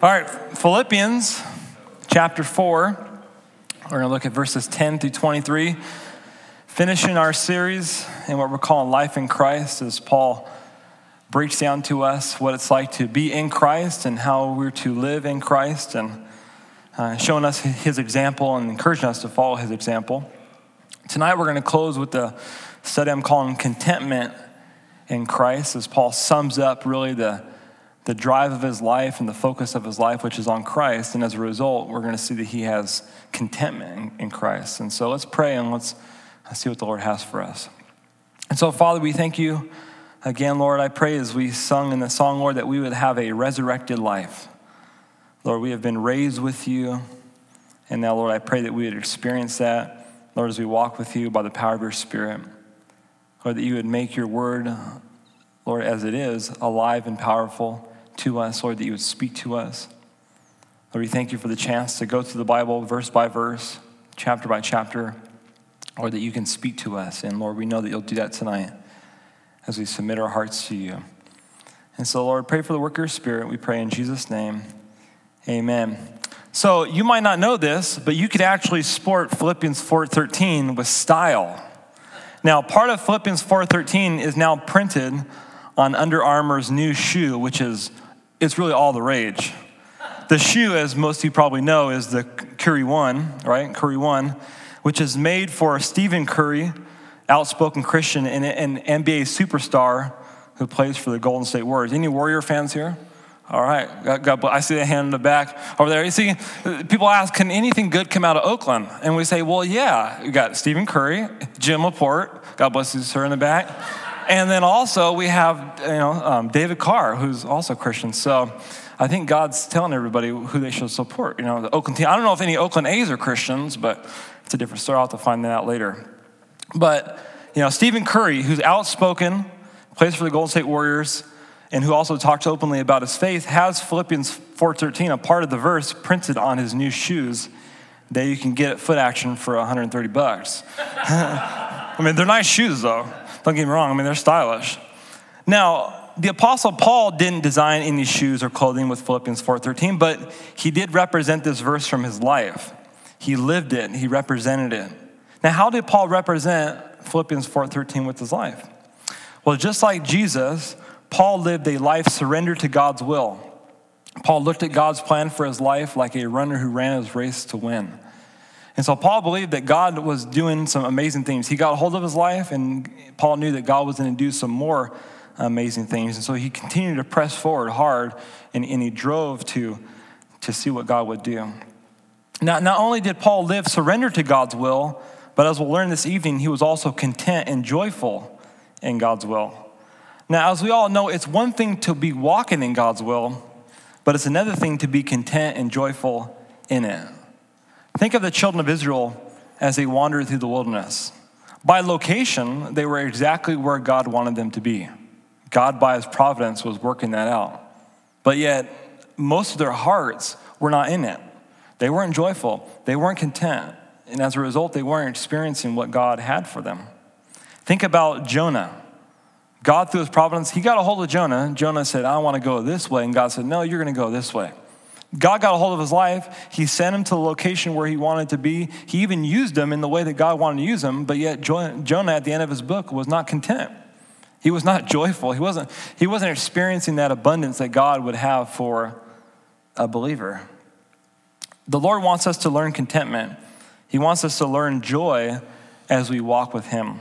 All right, Philippians chapter 4. We're going to look at verses 10 through 23. Finishing our series in what we're calling Life in Christ as Paul breaks down to us what it's like to be in Christ and how we're to live in Christ and uh, showing us his example and encouraging us to follow his example. Tonight we're going to close with the study I'm calling Contentment in Christ as Paul sums up really the the drive of his life and the focus of his life, which is on Christ. And as a result, we're going to see that he has contentment in, Christ. And so let's pray and let's see what the Lord has for us. And so, Father, we thank you again, Lord. I pray as we sung in the song, Lord, that we would have a resurrected life. Lord, we have been raised with you. And now, Lord, I pray that we would experience that, Lord, as we walk with you by the power of your Spirit. Lord, that you would make your word, Lord, as it is, alive and powerful to us, Lord, that you would speak to us. Lord, we thank you for the chance to go through the Bible verse by verse, chapter by chapter, or that you can speak to us. And Lord, we know that you'll do that tonight as we submit our hearts to you. And so, Lord, pray for the work of your Spirit. We pray in Jesus' name. Amen. So you might not know this, but you could actually sport Philippians 4:13 with style. Now, part of Philippians 4:13 is now printed on Under Armour's new shoe, which is it's really all the rage. The shoe, as most of you probably know, is the Curry One, right? Curry One, which is made for Stephen Curry, outspoken Christian and an NBA superstar who plays for the Golden State Warriors. Any Warrior fans here? All right, God, God, I see a hand in the back over there. You see, people ask, can anything good come out of Oakland? And we say, well, yeah. You got Stephen Curry, Jim Laporte, God bless you, sir, in the back. And then also we have, you know, um, David Carr, who's also Christian. So I think God's telling everybody who they should support. You know, the Oakland team. I don't know if any Oakland A's are Christians, but it's a different story. I'll have to find that out later. But, you know, Stephen Curry, who's outspoken, plays for the Golden State Warriors, and who also talks openly about his faith, has Philippians 4.13, a part of the verse, printed on his new shoes that you can get at Foot Action for 130 bucks. I mean, they're nice shoes, though. Don't get me wrong, I mean, they're stylish. Now, the apostle Paul didn't design any shoes or clothing with Philippians 4:13, but he did represent this verse from his life. He lived it, he represented it. Now, how did Paul represent Philippians 4:13 with his life? Well, just like Jesus, Paul lived a life surrendered to God's will. Paul looked at God's plan for his life like a runner who ran his race to win. And so Paul believed that God was doing some amazing things. He got a hold of his life, and Paul knew that God was going to do some more amazing things. And so he continued to press forward hard, and, and he drove to, to see what God would do. Now, not only did Paul live surrendered to God's will, but as we'll learn this evening, he was also content and joyful in God's will. Now, as we all know, it's one thing to be walking in God's will, but it's another thing to be content and joyful in it. Think of the children of Israel as they wandered through the wilderness. By location, they were exactly where God wanted them to be. God, by his providence, was working that out. But yet, most of their hearts were not in it. They weren't joyful, they weren't content. And as a result, they weren't experiencing what God had for them. Think about Jonah. God, through his providence, he got a hold of Jonah. Jonah said, I want to go this way. And God said, No, you're going to go this way. God got a hold of his life. He sent him to the location where he wanted to be. He even used him in the way that God wanted to use him, but yet Jonah at the end of his book was not content. He was not joyful. He wasn't, he wasn't experiencing that abundance that God would have for a believer. The Lord wants us to learn contentment. He wants us to learn joy as we walk with him.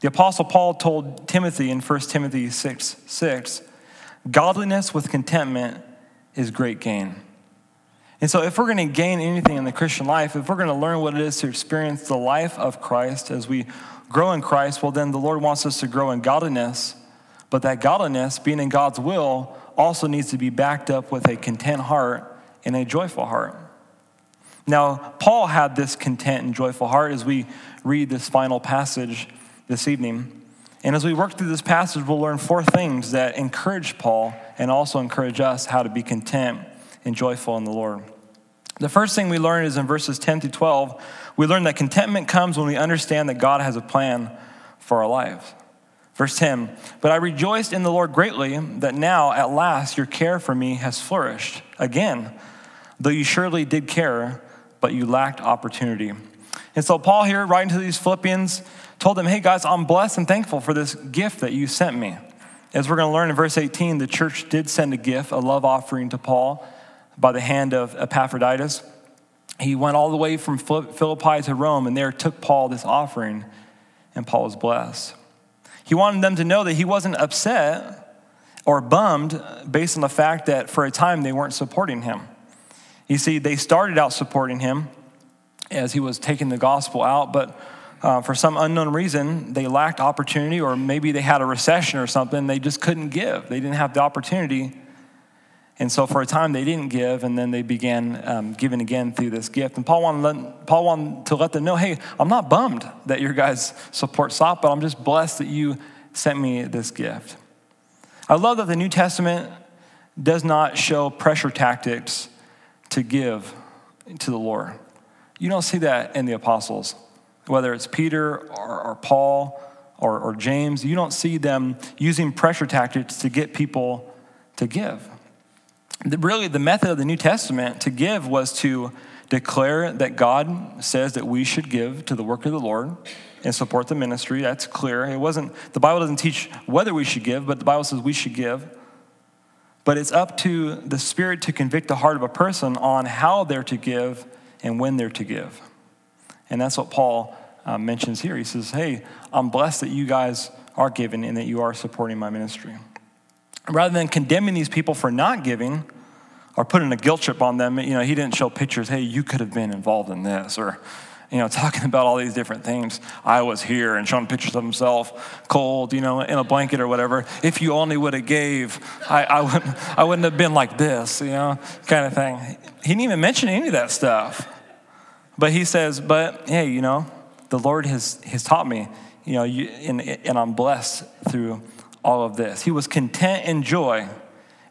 The Apostle Paul told Timothy in 1 Timothy 6 6, godliness with contentment is great gain. And so, if we're going to gain anything in the Christian life, if we're going to learn what it is to experience the life of Christ as we grow in Christ, well, then the Lord wants us to grow in godliness. But that godliness, being in God's will, also needs to be backed up with a content heart and a joyful heart. Now, Paul had this content and joyful heart as we read this final passage this evening. And as we work through this passage, we'll learn four things that encourage Paul and also encourage us how to be content and joyful in the Lord. The first thing we learn is in verses 10 through 12, we learn that contentment comes when we understand that God has a plan for our lives. Verse 10 But I rejoiced in the Lord greatly that now, at last, your care for me has flourished, again, though you surely did care, but you lacked opportunity. And so, Paul here, writing to these Philippians, told them, Hey guys, I'm blessed and thankful for this gift that you sent me. As we're going to learn in verse 18, the church did send a gift, a love offering to Paul by the hand of Epaphroditus. He went all the way from Philippi to Rome and there took Paul this offering, and Paul was blessed. He wanted them to know that he wasn't upset or bummed based on the fact that for a time they weren't supporting him. You see, they started out supporting him as he was taking the gospel out, but uh, for some unknown reason, they lacked opportunity, or maybe they had a recession or something. They just couldn't give. They didn't have the opportunity. And so for a time, they didn't give, and then they began um, giving again through this gift. And Paul wanted, let, Paul wanted to let them know hey, I'm not bummed that your guys support SOP, but I'm just blessed that you sent me this gift. I love that the New Testament does not show pressure tactics to give to the Lord. You don't see that in the apostles, whether it's Peter or, or Paul or, or James. You don't see them using pressure tactics to get people to give. Really, the method of the New Testament to give was to declare that God says that we should give to the work of the Lord and support the ministry. That's clear. It wasn't the Bible doesn't teach whether we should give, but the Bible says we should give. But it's up to the Spirit to convict the heart of a person on how they're to give and when they're to give. And that's what Paul uh, mentions here. He says, Hey, I'm blessed that you guys are giving and that you are supporting my ministry. Rather than condemning these people for not giving or putting a guilt trip on them, you know, he didn't show pictures, hey, you could have been involved in this, or, you know, talking about all these different things. I was here and showing pictures of himself cold, you know, in a blanket or whatever. If you only would have gave, I, I, wouldn't, I wouldn't have been like this, you know, kind of thing. He didn't even mention any of that stuff. But he says, but hey, you know, the Lord has, has taught me, you know, you, and, and I'm blessed through all of this. He was content in joy.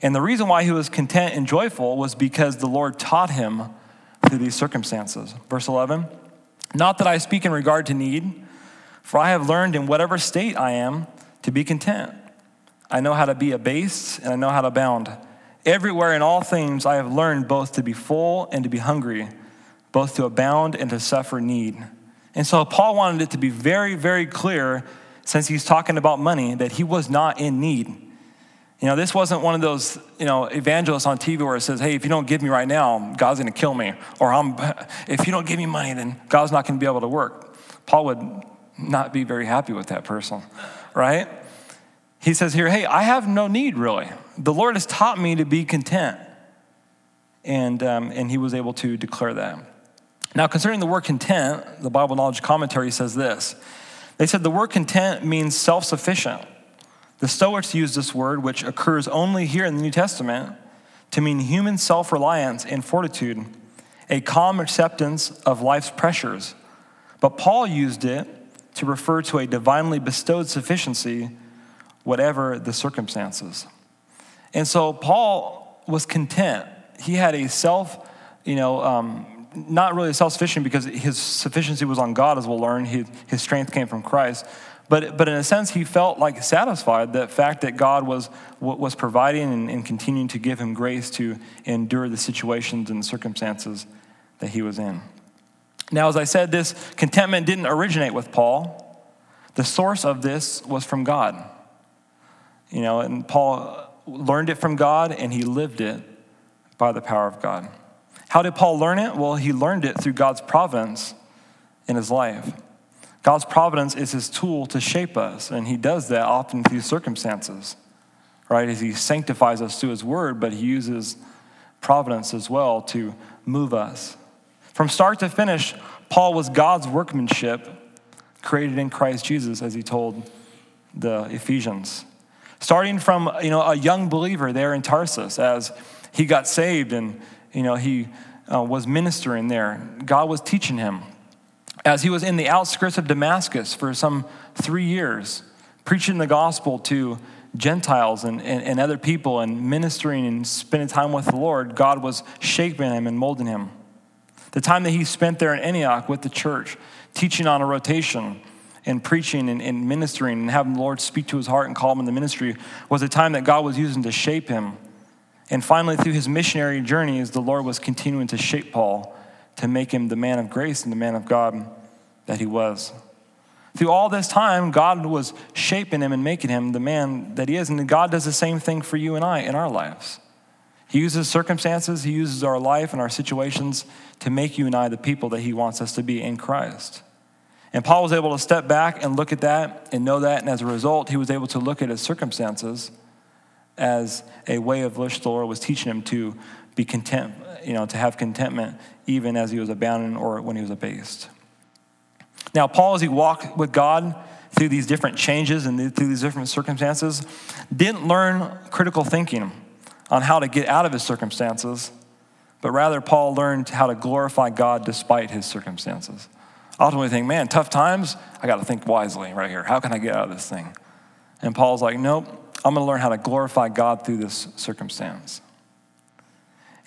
And the reason why he was content and joyful was because the Lord taught him through these circumstances. Verse 11 Not that I speak in regard to need, for I have learned in whatever state I am to be content. I know how to be abased and I know how to abound. Everywhere in all things I have learned both to be full and to be hungry, both to abound and to suffer need. And so Paul wanted it to be very, very clear since he's talking about money, that he was not in need. You know, this wasn't one of those, you know, evangelists on TV where it says, hey, if you don't give me right now, God's going to kill me. Or I'm, if you don't give me money, then God's not going to be able to work. Paul would not be very happy with that person, right? He says here, hey, I have no need really. The Lord has taught me to be content. And, um, and he was able to declare that. Now, concerning the word content, the Bible Knowledge Commentary says this they said the word content means self sufficient. The Stoics used this word, which occurs only here in the New Testament, to mean human self reliance and fortitude, a calm acceptance of life's pressures. But Paul used it to refer to a divinely bestowed sufficiency, whatever the circumstances. And so Paul was content. He had a self, you know, um, not really self sufficient because his sufficiency was on God, as we'll learn. His, his strength came from Christ. But, but in a sense, he felt like satisfied the fact that God was, was providing and, and continuing to give him grace to endure the situations and circumstances that he was in. Now, as I said, this contentment didn't originate with Paul. The source of this was from God. You know, and Paul learned it from God and he lived it by the power of God. How did Paul learn it? Well, he learned it through God's providence in his life. God's providence is his tool to shape us, and he does that often through circumstances, right? As he sanctifies us through his word, but he uses providence as well to move us. From start to finish, Paul was God's workmanship created in Christ Jesus, as he told the Ephesians. Starting from you know a young believer there in Tarsus, as he got saved and you know, he uh, was ministering there. God was teaching him. As he was in the outskirts of Damascus for some three years, preaching the gospel to Gentiles and, and, and other people and ministering and spending time with the Lord, God was shaping him and molding him. The time that he spent there in Antioch with the church, teaching on a rotation and preaching and, and ministering and having the Lord speak to his heart and call him in the ministry, was a time that God was using to shape him And finally, through his missionary journeys, the Lord was continuing to shape Paul to make him the man of grace and the man of God that he was. Through all this time, God was shaping him and making him the man that he is. And God does the same thing for you and I in our lives. He uses circumstances, He uses our life and our situations to make you and I the people that He wants us to be in Christ. And Paul was able to step back and look at that and know that. And as a result, he was able to look at his circumstances as a way of which the Lord was teaching him to be content, you know, to have contentment even as he was abandoned or when he was abased. Now, Paul, as he walked with God through these different changes and through these different circumstances, didn't learn critical thinking on how to get out of his circumstances, but rather, Paul learned how to glorify God despite his circumstances. Ultimately, think, man, tough times, I got to think wisely right here. How can I get out of this thing? And Paul's like, nope, I'm going to learn how to glorify God through this circumstance.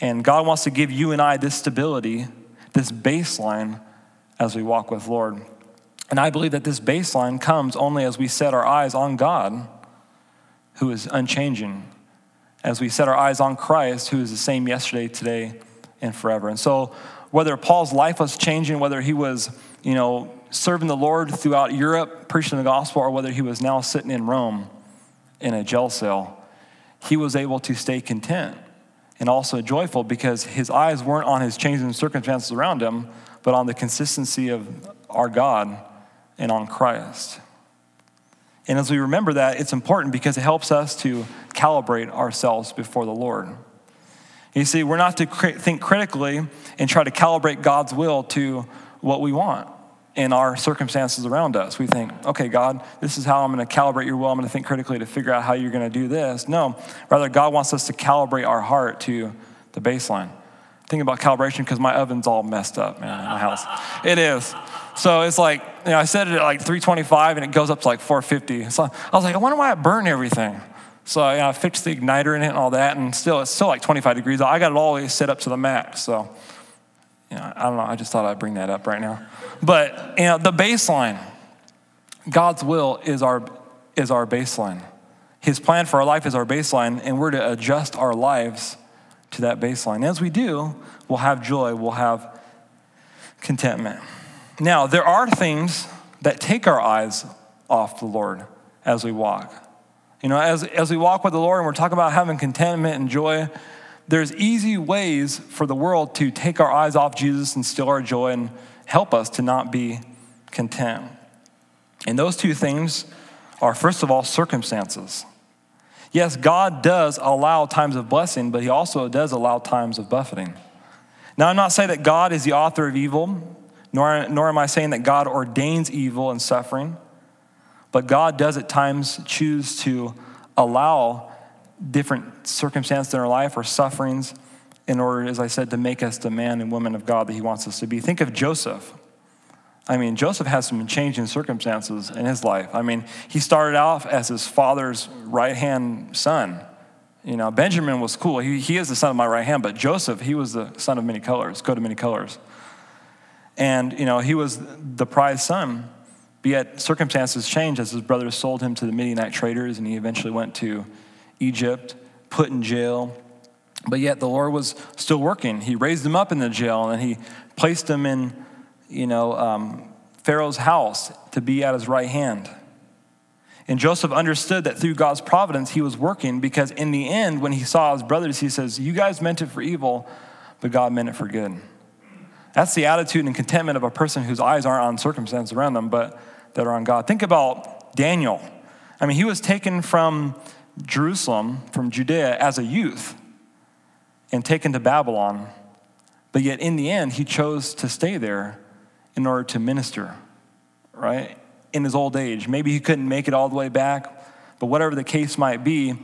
And God wants to give you and I this stability, this baseline as we walk with Lord. And I believe that this baseline comes only as we set our eyes on God, who is unchanging, as we set our eyes on Christ, who is the same yesterday, today, and forever. And so, whether Paul's life was changing, whether he was, you know, serving the Lord throughout Europe, preaching the gospel, or whether he was now sitting in Rome in a jail cell, he was able to stay content and also joyful because his eyes weren't on his changing circumstances around him, but on the consistency of our God and on Christ. And as we remember that, it's important because it helps us to calibrate ourselves before the Lord. You see, we're not to think critically and try to calibrate God's will to what we want in our circumstances around us. We think, okay, God, this is how I'm going to calibrate your will. I'm going to think critically to figure out how you're going to do this. No, rather, God wants us to calibrate our heart to the baseline. Think about calibration because my oven's all messed up, man, in my house. It is. So it's like, you know, I set it at like 325 and it goes up to like 450. So I was like, I wonder why it burned everything. So you know, I fixed the igniter in it and all that, and still, it's still like 25 degrees. I got it always set up to the max. So, you know, I don't know. I just thought I'd bring that up right now. But, you know, the baseline, God's will is our, is our baseline. His plan for our life is our baseline, and we're to adjust our lives to that baseline. As we do, we'll have joy, we'll have contentment. Now, there are things that take our eyes off the Lord as we walk. You know, as, as we walk with the Lord and we're talking about having contentment and joy, there's easy ways for the world to take our eyes off Jesus and steal our joy and help us to not be content. And those two things are, first of all, circumstances. Yes, God does allow times of blessing, but He also does allow times of buffeting. Now, I'm not saying that God is the author of evil, nor, nor am I saying that God ordains evil and suffering, but God does at times choose to allow different circumstances in our life or sufferings in order, as I said, to make us the man and woman of God that He wants us to be. Think of Joseph. I mean, Joseph has some changing circumstances in his life. I mean, he started off as his father's right hand son. You know, Benjamin was cool. He, he is the son of my right hand, but Joseph, he was the son of many colors, coat of many colors. And, you know, he was the prized son. But yet, circumstances changed as his brothers sold him to the Midianite traders, and he eventually went to Egypt, put in jail. But yet, the Lord was still working. He raised him up in the jail, and he placed him in you know, um, Pharaoh's house to be at his right hand. And Joseph understood that through God's providence, he was working because in the end, when he saw his brothers, he says, You guys meant it for evil, but God meant it for good. That's the attitude and contentment of a person whose eyes aren't on circumstances around them, but that are on God. Think about Daniel. I mean, he was taken from Jerusalem, from Judea, as a youth and taken to Babylon. But yet, in the end, he chose to stay there in order to minister, right? In his old age. Maybe he couldn't make it all the way back, but whatever the case might be,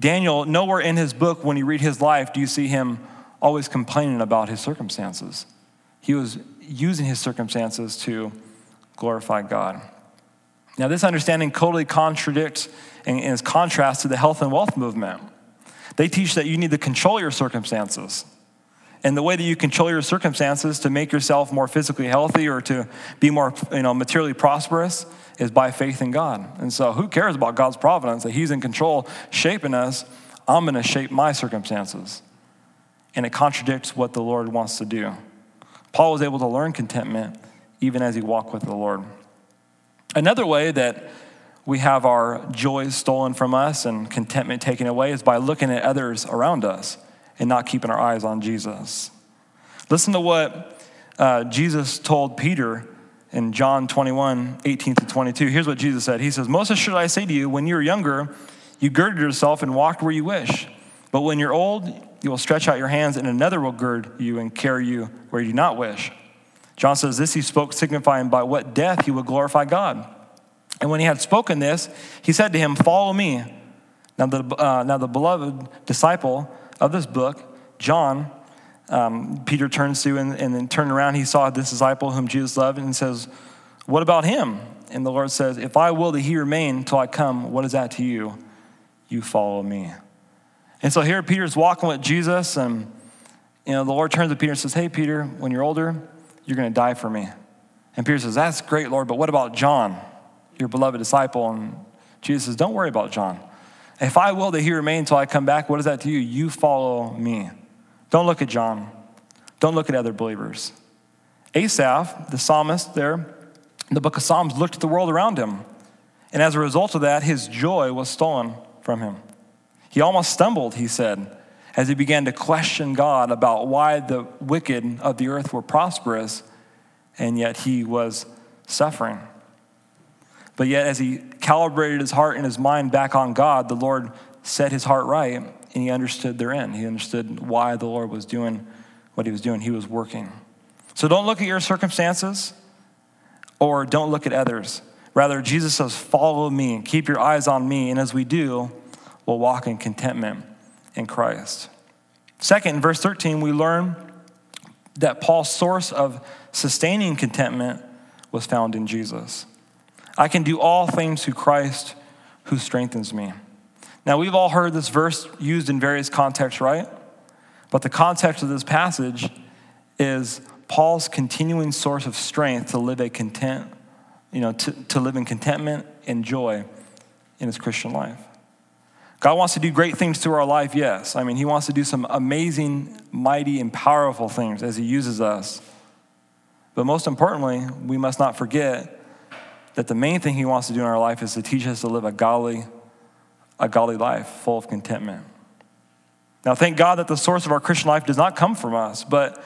Daniel, nowhere in his book, when you read his life, do you see him always complaining about his circumstances. He was using his circumstances to glorify God. Now, this understanding totally contradicts and is contrast to the health and wealth movement. They teach that you need to control your circumstances. And the way that you control your circumstances to make yourself more physically healthy or to be more you know, materially prosperous is by faith in God. And so, who cares about God's providence that He's in control, shaping us I'm going to shape my circumstances. And it contradicts what the Lord wants to do. Paul was able to learn contentment even as he walked with the Lord. Another way that we have our joys stolen from us and contentment taken away is by looking at others around us and not keeping our eyes on Jesus. Listen to what uh, Jesus told Peter in John 21 18 to 22. Here's what Jesus said He says, Most assuredly I say to you, when you were younger, you girded yourself and walked where you wish. But when you're old, you will stretch out your hands, and another will gird you and carry you where you do not wish. John says, This he spoke, signifying by what death he would glorify God. And when he had spoken this, he said to him, Follow me. Now, the, uh, now the beloved disciple of this book, John, um, Peter turns to and, and then turned around. He saw this disciple whom Jesus loved and says, What about him? And the Lord says, If I will that he remain till I come, what is that to you? You follow me. And so here Peter's walking with Jesus, and you know, the Lord turns to Peter and says, Hey, Peter, when you're older, you're going to die for me. And Peter says, That's great, Lord, but what about John, your beloved disciple? And Jesus says, Don't worry about John. If I will that he remain until I come back, what is that to you? You follow me. Don't look at John. Don't look at other believers. Asaph, the psalmist there, the book of Psalms, looked at the world around him. And as a result of that, his joy was stolen from him. He almost stumbled, he said, as he began to question God about why the wicked of the earth were prosperous and yet he was suffering. But yet, as he calibrated his heart and his mind back on God, the Lord set his heart right and he understood their end. He understood why the Lord was doing what he was doing. He was working. So don't look at your circumstances or don't look at others. Rather, Jesus says, Follow me, and keep your eyes on me. And as we do, we'll walk in contentment in Christ. Second, in verse 13, we learn that Paul's source of sustaining contentment was found in Jesus. I can do all things through Christ who strengthens me. Now, we've all heard this verse used in various contexts, right? But the context of this passage is Paul's continuing source of strength to live a content, you know, to, to live in contentment and joy in his Christian life. God wants to do great things through our life, yes. I mean, He wants to do some amazing, mighty, and powerful things as He uses us. But most importantly, we must not forget that the main thing He wants to do in our life is to teach us to live a godly, a godly life full of contentment. Now, thank God that the source of our Christian life does not come from us, but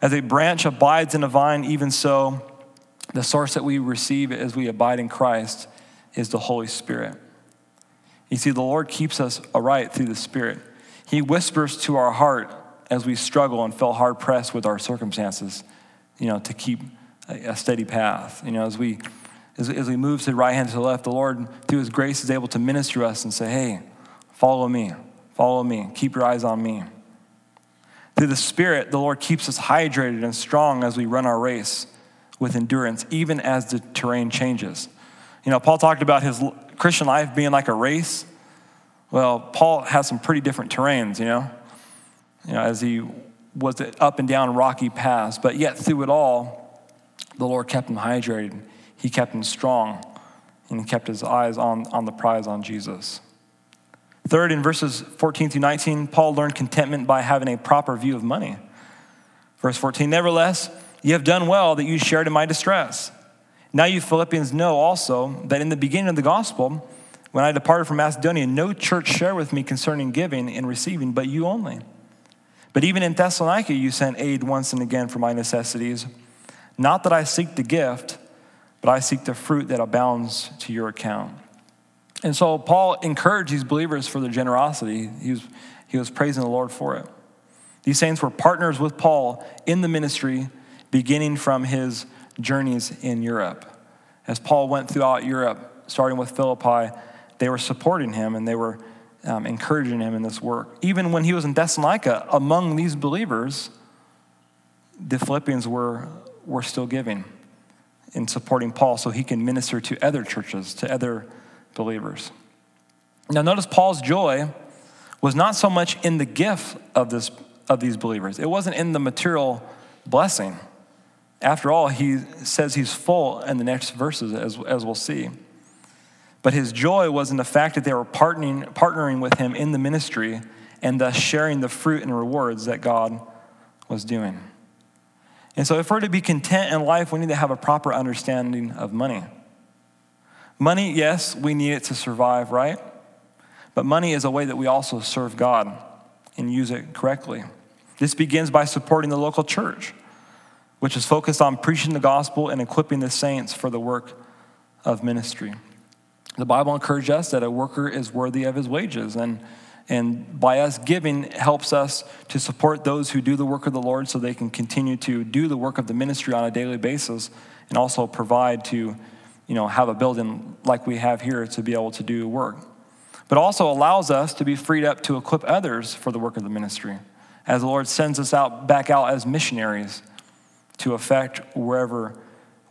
as a branch abides in a vine, even so, the source that we receive as we abide in Christ is the Holy Spirit. You see, the Lord keeps us aright through the Spirit. He whispers to our heart as we struggle and feel hard pressed with our circumstances, you know, to keep a steady path. You know, as we as, as we move to the right hand to the left, the Lord, through His grace, is able to minister to us and say, "Hey, follow me, follow me, keep your eyes on me." Through the Spirit, the Lord keeps us hydrated and strong as we run our race with endurance, even as the terrain changes. You know, Paul talked about his Christian life being like a race. Well, Paul has some pretty different terrains, you know, you know, as he was up and down rocky paths, but yet through it all, the Lord kept him hydrated. He kept him strong, and he kept his eyes on, on the prize on Jesus. Third, in verses 14 through 19, Paul learned contentment by having a proper view of money. Verse 14, nevertheless, you have done well that you shared in my distress. Now, you Philippians know also that in the beginning of the gospel, when I departed from Macedonia, no church shared with me concerning giving and receiving, but you only. But even in Thessalonica, you sent aid once and again for my necessities. Not that I seek the gift, but I seek the fruit that abounds to your account. And so Paul encouraged these believers for their generosity. He was, he was praising the Lord for it. These saints were partners with Paul in the ministry, beginning from his journeys in Europe. As Paul went throughout Europe, starting with Philippi, they were supporting him and they were um, encouraging him in this work. Even when he was in Thessalonica, among these believers, the Philippians were, were still giving in supporting Paul so he can minister to other churches, to other believers. Now, notice Paul's joy was not so much in the gift of, this, of these believers, it wasn't in the material blessing. After all, he says he's full in the next verses, as, as we'll see. But his joy was in the fact that they were partnering, partnering with him in the ministry and thus sharing the fruit and rewards that God was doing. And so, if we're to be content in life, we need to have a proper understanding of money. Money, yes, we need it to survive, right? But money is a way that we also serve God and use it correctly. This begins by supporting the local church, which is focused on preaching the gospel and equipping the saints for the work of ministry. The Bible encourages us that a worker is worthy of his wages, and, and by us giving helps us to support those who do the work of the Lord so they can continue to do the work of the ministry on a daily basis and also provide to you know, have a building like we have here to be able to do work. But also allows us to be freed up to equip others for the work of the ministry as the Lord sends us out back out as missionaries to affect wherever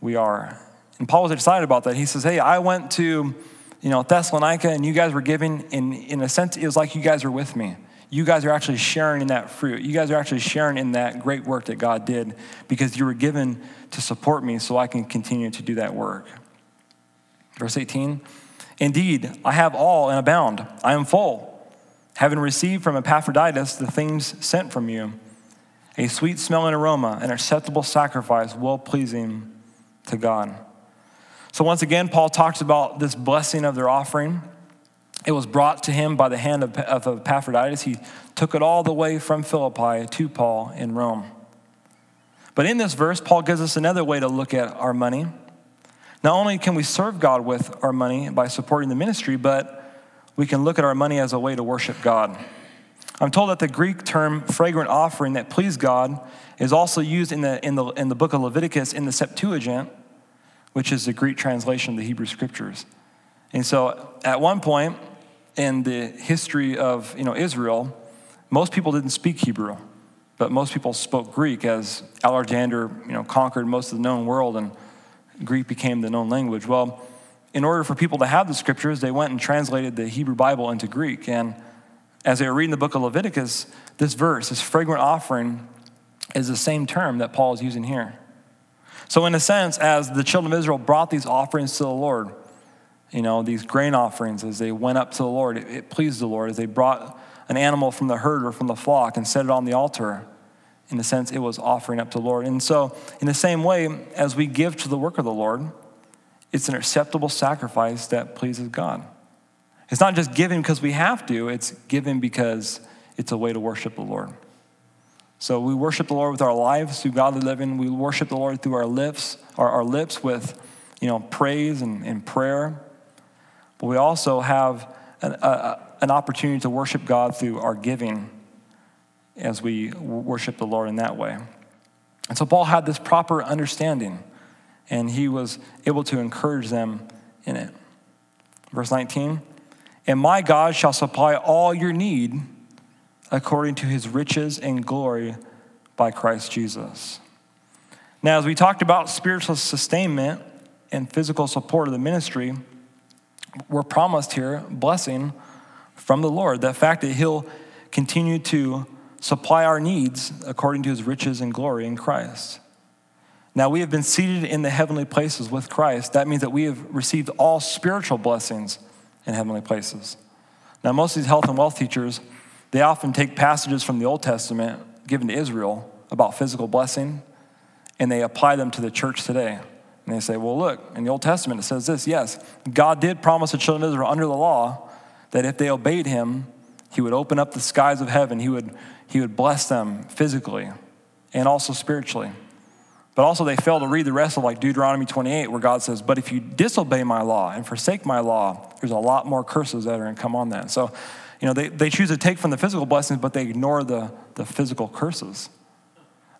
we are. And Paul was excited about that. He says, Hey, I went to you know, Thessalonica and you guys were giving, in, in a sense, it was like you guys were with me. You guys are actually sharing in that fruit. You guys are actually sharing in that great work that God did because you were given to support me so I can continue to do that work. Verse 18 Indeed, I have all and abound. I am full, having received from Epaphroditus the things sent from you a sweet smelling aroma, an acceptable sacrifice, well pleasing to God. So, once again, Paul talks about this blessing of their offering. It was brought to him by the hand of, of Epaphroditus. He took it all the way from Philippi to Paul in Rome. But in this verse, Paul gives us another way to look at our money. Not only can we serve God with our money by supporting the ministry, but we can look at our money as a way to worship God. I'm told that the Greek term fragrant offering that pleased God is also used in the, in the, in the book of Leviticus in the Septuagint which is the Greek translation of the Hebrew scriptures. And so at one point in the history of you know, Israel, most people didn't speak Hebrew, but most people spoke Greek as Alexander you know, conquered most of the known world and Greek became the known language. Well, in order for people to have the scriptures, they went and translated the Hebrew Bible into Greek. And as they were reading the book of Leviticus, this verse, this fragrant offering, is the same term that Paul is using here. So, in a sense, as the children of Israel brought these offerings to the Lord, you know, these grain offerings, as they went up to the Lord, it, it pleased the Lord. As they brought an animal from the herd or from the flock and set it on the altar, in a sense, it was offering up to the Lord. And so, in the same way, as we give to the work of the Lord, it's an acceptable sacrifice that pleases God. It's not just giving because we have to, it's giving because it's a way to worship the Lord. So we worship the Lord with our lives through godly living. We worship the Lord through our lips, our, our lips with, you know, praise and, and prayer. But we also have an, a, an opportunity to worship God through our giving as we worship the Lord in that way. And so Paul had this proper understanding, and he was able to encourage them in it. Verse 19, and my God shall supply all your need according to his riches and glory by Christ Jesus. Now, as we talked about spiritual sustainment and physical support of the ministry, we're promised here blessing from the Lord. The fact that he'll continue to supply our needs according to his riches and glory in Christ. Now, we have been seated in the heavenly places with Christ. That means that we have received all spiritual blessings in heavenly places. Now, most of these health and wealth teachers they often take passages from the Old Testament given to Israel about physical blessing and they apply them to the church today. And they say, well, look, in the Old Testament it says this yes, God did promise the children of Israel under the law that if they obeyed him, he would open up the skies of heaven, he would, he would bless them physically and also spiritually. But also, they fail to read the rest of like Deuteronomy 28, where God says, But if you disobey my law and forsake my law, there's a lot more curses that are going to come on that. So, you know, they, they choose to take from the physical blessings, but they ignore the, the physical curses.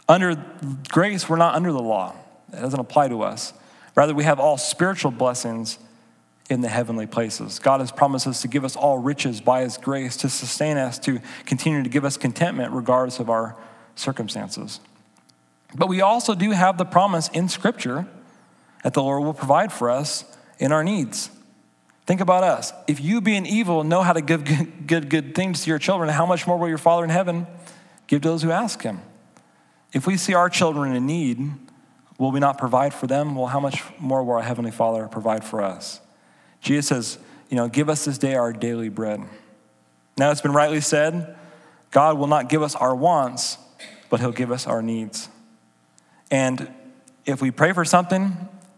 Under grace, we're not under the law. It doesn't apply to us. Rather, we have all spiritual blessings in the heavenly places. God has promised us to give us all riches by His grace, to sustain us, to continue to give us contentment regardless of our circumstances. But we also do have the promise in Scripture that the Lord will provide for us in our needs. Think about us. If you, being evil, know how to give good, good, good things to your children, how much more will your Father in heaven give to those who ask him? If we see our children in need, will we not provide for them? Well, how much more will our Heavenly Father provide for us? Jesus says, you know, give us this day our daily bread. Now, it's been rightly said God will not give us our wants, but He'll give us our needs. And if we pray for something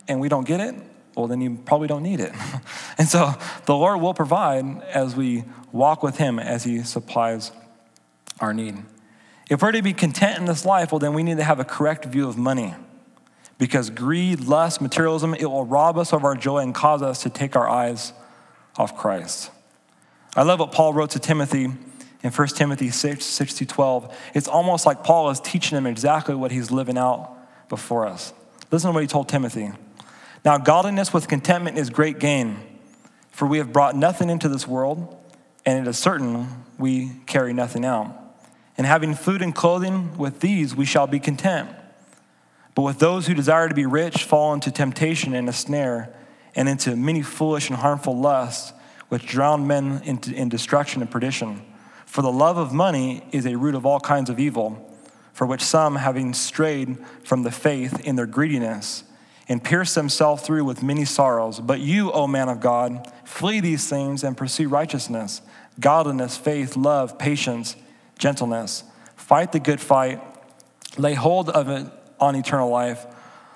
and we don't get it, well, then you probably don't need it. and so the Lord will provide as we walk with Him as He supplies our need. If we're to be content in this life, well, then we need to have a correct view of money. Because greed, lust, materialism, it will rob us of our joy and cause us to take our eyes off Christ. I love what Paul wrote to Timothy in 1 Timothy 6, 6 to 12. It's almost like Paul is teaching him exactly what he's living out before us. Listen to what he told Timothy. Now, godliness with contentment is great gain, for we have brought nothing into this world, and it is certain we carry nothing out. And having food and clothing, with these we shall be content. But with those who desire to be rich, fall into temptation and a snare, and into many foolish and harmful lusts, which drown men into, in destruction and perdition. For the love of money is a root of all kinds of evil, for which some, having strayed from the faith in their greediness, and pierced themselves through with many sorrows. But you, O man of God, flee these things and pursue righteousness, godliness, faith, love, patience, gentleness. Fight the good fight, lay hold of it on eternal life,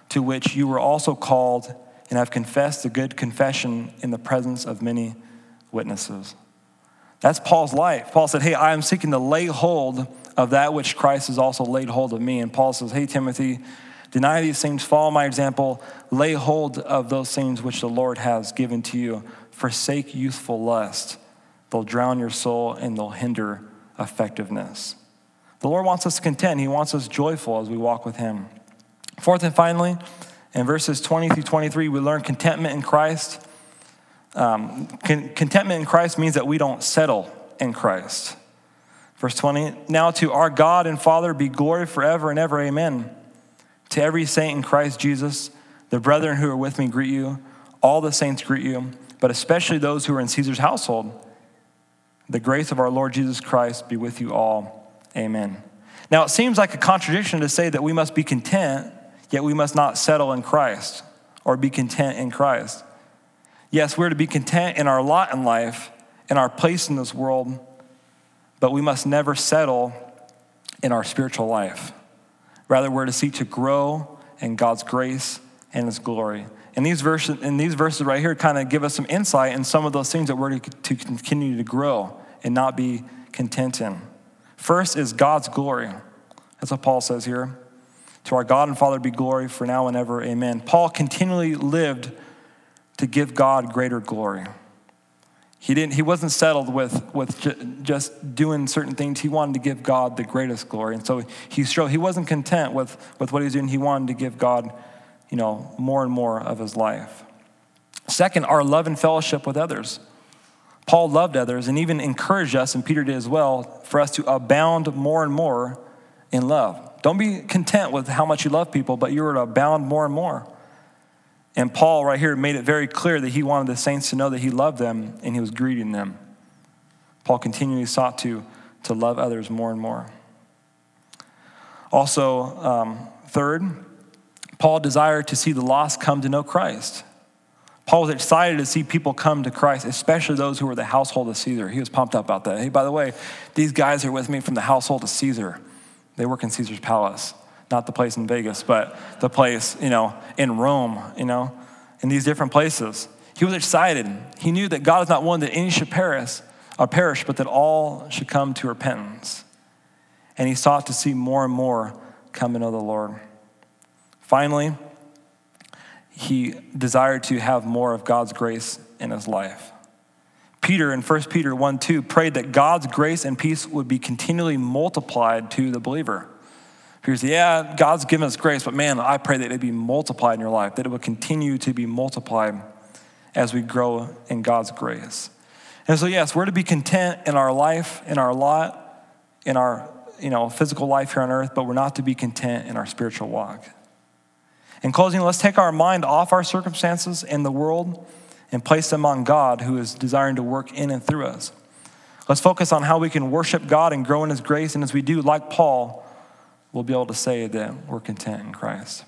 to which you were also called and have confessed the good confession in the presence of many witnesses. That's Paul's life. Paul said, Hey, I am seeking to lay hold of that which Christ has also laid hold of me. And Paul says, Hey, Timothy, deny these things, follow my example, lay hold of those things which the Lord has given to you. Forsake youthful lust. They'll drown your soul and they'll hinder effectiveness. The Lord wants us content. He wants us joyful as we walk with Him. Fourth and finally, in verses 20 through 23, we learn contentment in Christ. Um, con- contentment in Christ means that we don't settle in Christ. Verse 20, now to our God and Father be glory forever and ever. Amen. To every saint in Christ Jesus, the brethren who are with me greet you. All the saints greet you, but especially those who are in Caesar's household. The grace of our Lord Jesus Christ be with you all. Amen. Now, it seems like a contradiction to say that we must be content, yet we must not settle in Christ or be content in Christ. Yes, we're to be content in our lot in life, in our place in this world, but we must never settle in our spiritual life. Rather, we're to seek to grow in God's grace and His glory. And these verses, and these verses right here kind of give us some insight in some of those things that we're to continue to grow and not be content in. First is God's glory. That's what Paul says here. To our God and Father be glory for now and ever. Amen. Paul continually lived to give God greater glory. He, didn't, he wasn't settled with, with just doing certain things. He wanted to give God the greatest glory. And so he, strove, he wasn't content with, with what he was doing. He wanted to give God you know, more and more of his life. Second, our love and fellowship with others. Paul loved others and even encouraged us, and Peter did as well, for us to abound more and more in love. Don't be content with how much you love people, but you're to abound more and more. And Paul, right here, made it very clear that he wanted the saints to know that he loved them and he was greeting them. Paul continually sought to, to love others more and more. Also, um, third, Paul desired to see the lost come to know Christ. Paul was excited to see people come to Christ, especially those who were the household of Caesar. He was pumped up about that. Hey, by the way, these guys are with me from the household of Caesar. They work in Caesar's palace, not the place in Vegas, but the place, you know, in Rome, you know, in these different places. He was excited. He knew that God is not one that any should perish, or perish, but that all should come to repentance. And he sought to see more and more come know the Lord. Finally, he desired to have more of God's grace in his life. Peter in 1 Peter 1 2 prayed that God's grace and peace would be continually multiplied to the believer. Peter Yeah, God's given us grace, but man, I pray that it be multiplied in your life, that it would continue to be multiplied as we grow in God's grace. And so, yes, we're to be content in our life, in our lot, in our you know, physical life here on earth, but we're not to be content in our spiritual walk. In closing, let's take our mind off our circumstances and the world and place them on God who is desiring to work in and through us. Let's focus on how we can worship God and grow in His grace. And as we do, like Paul, we'll be able to say that we're content in Christ.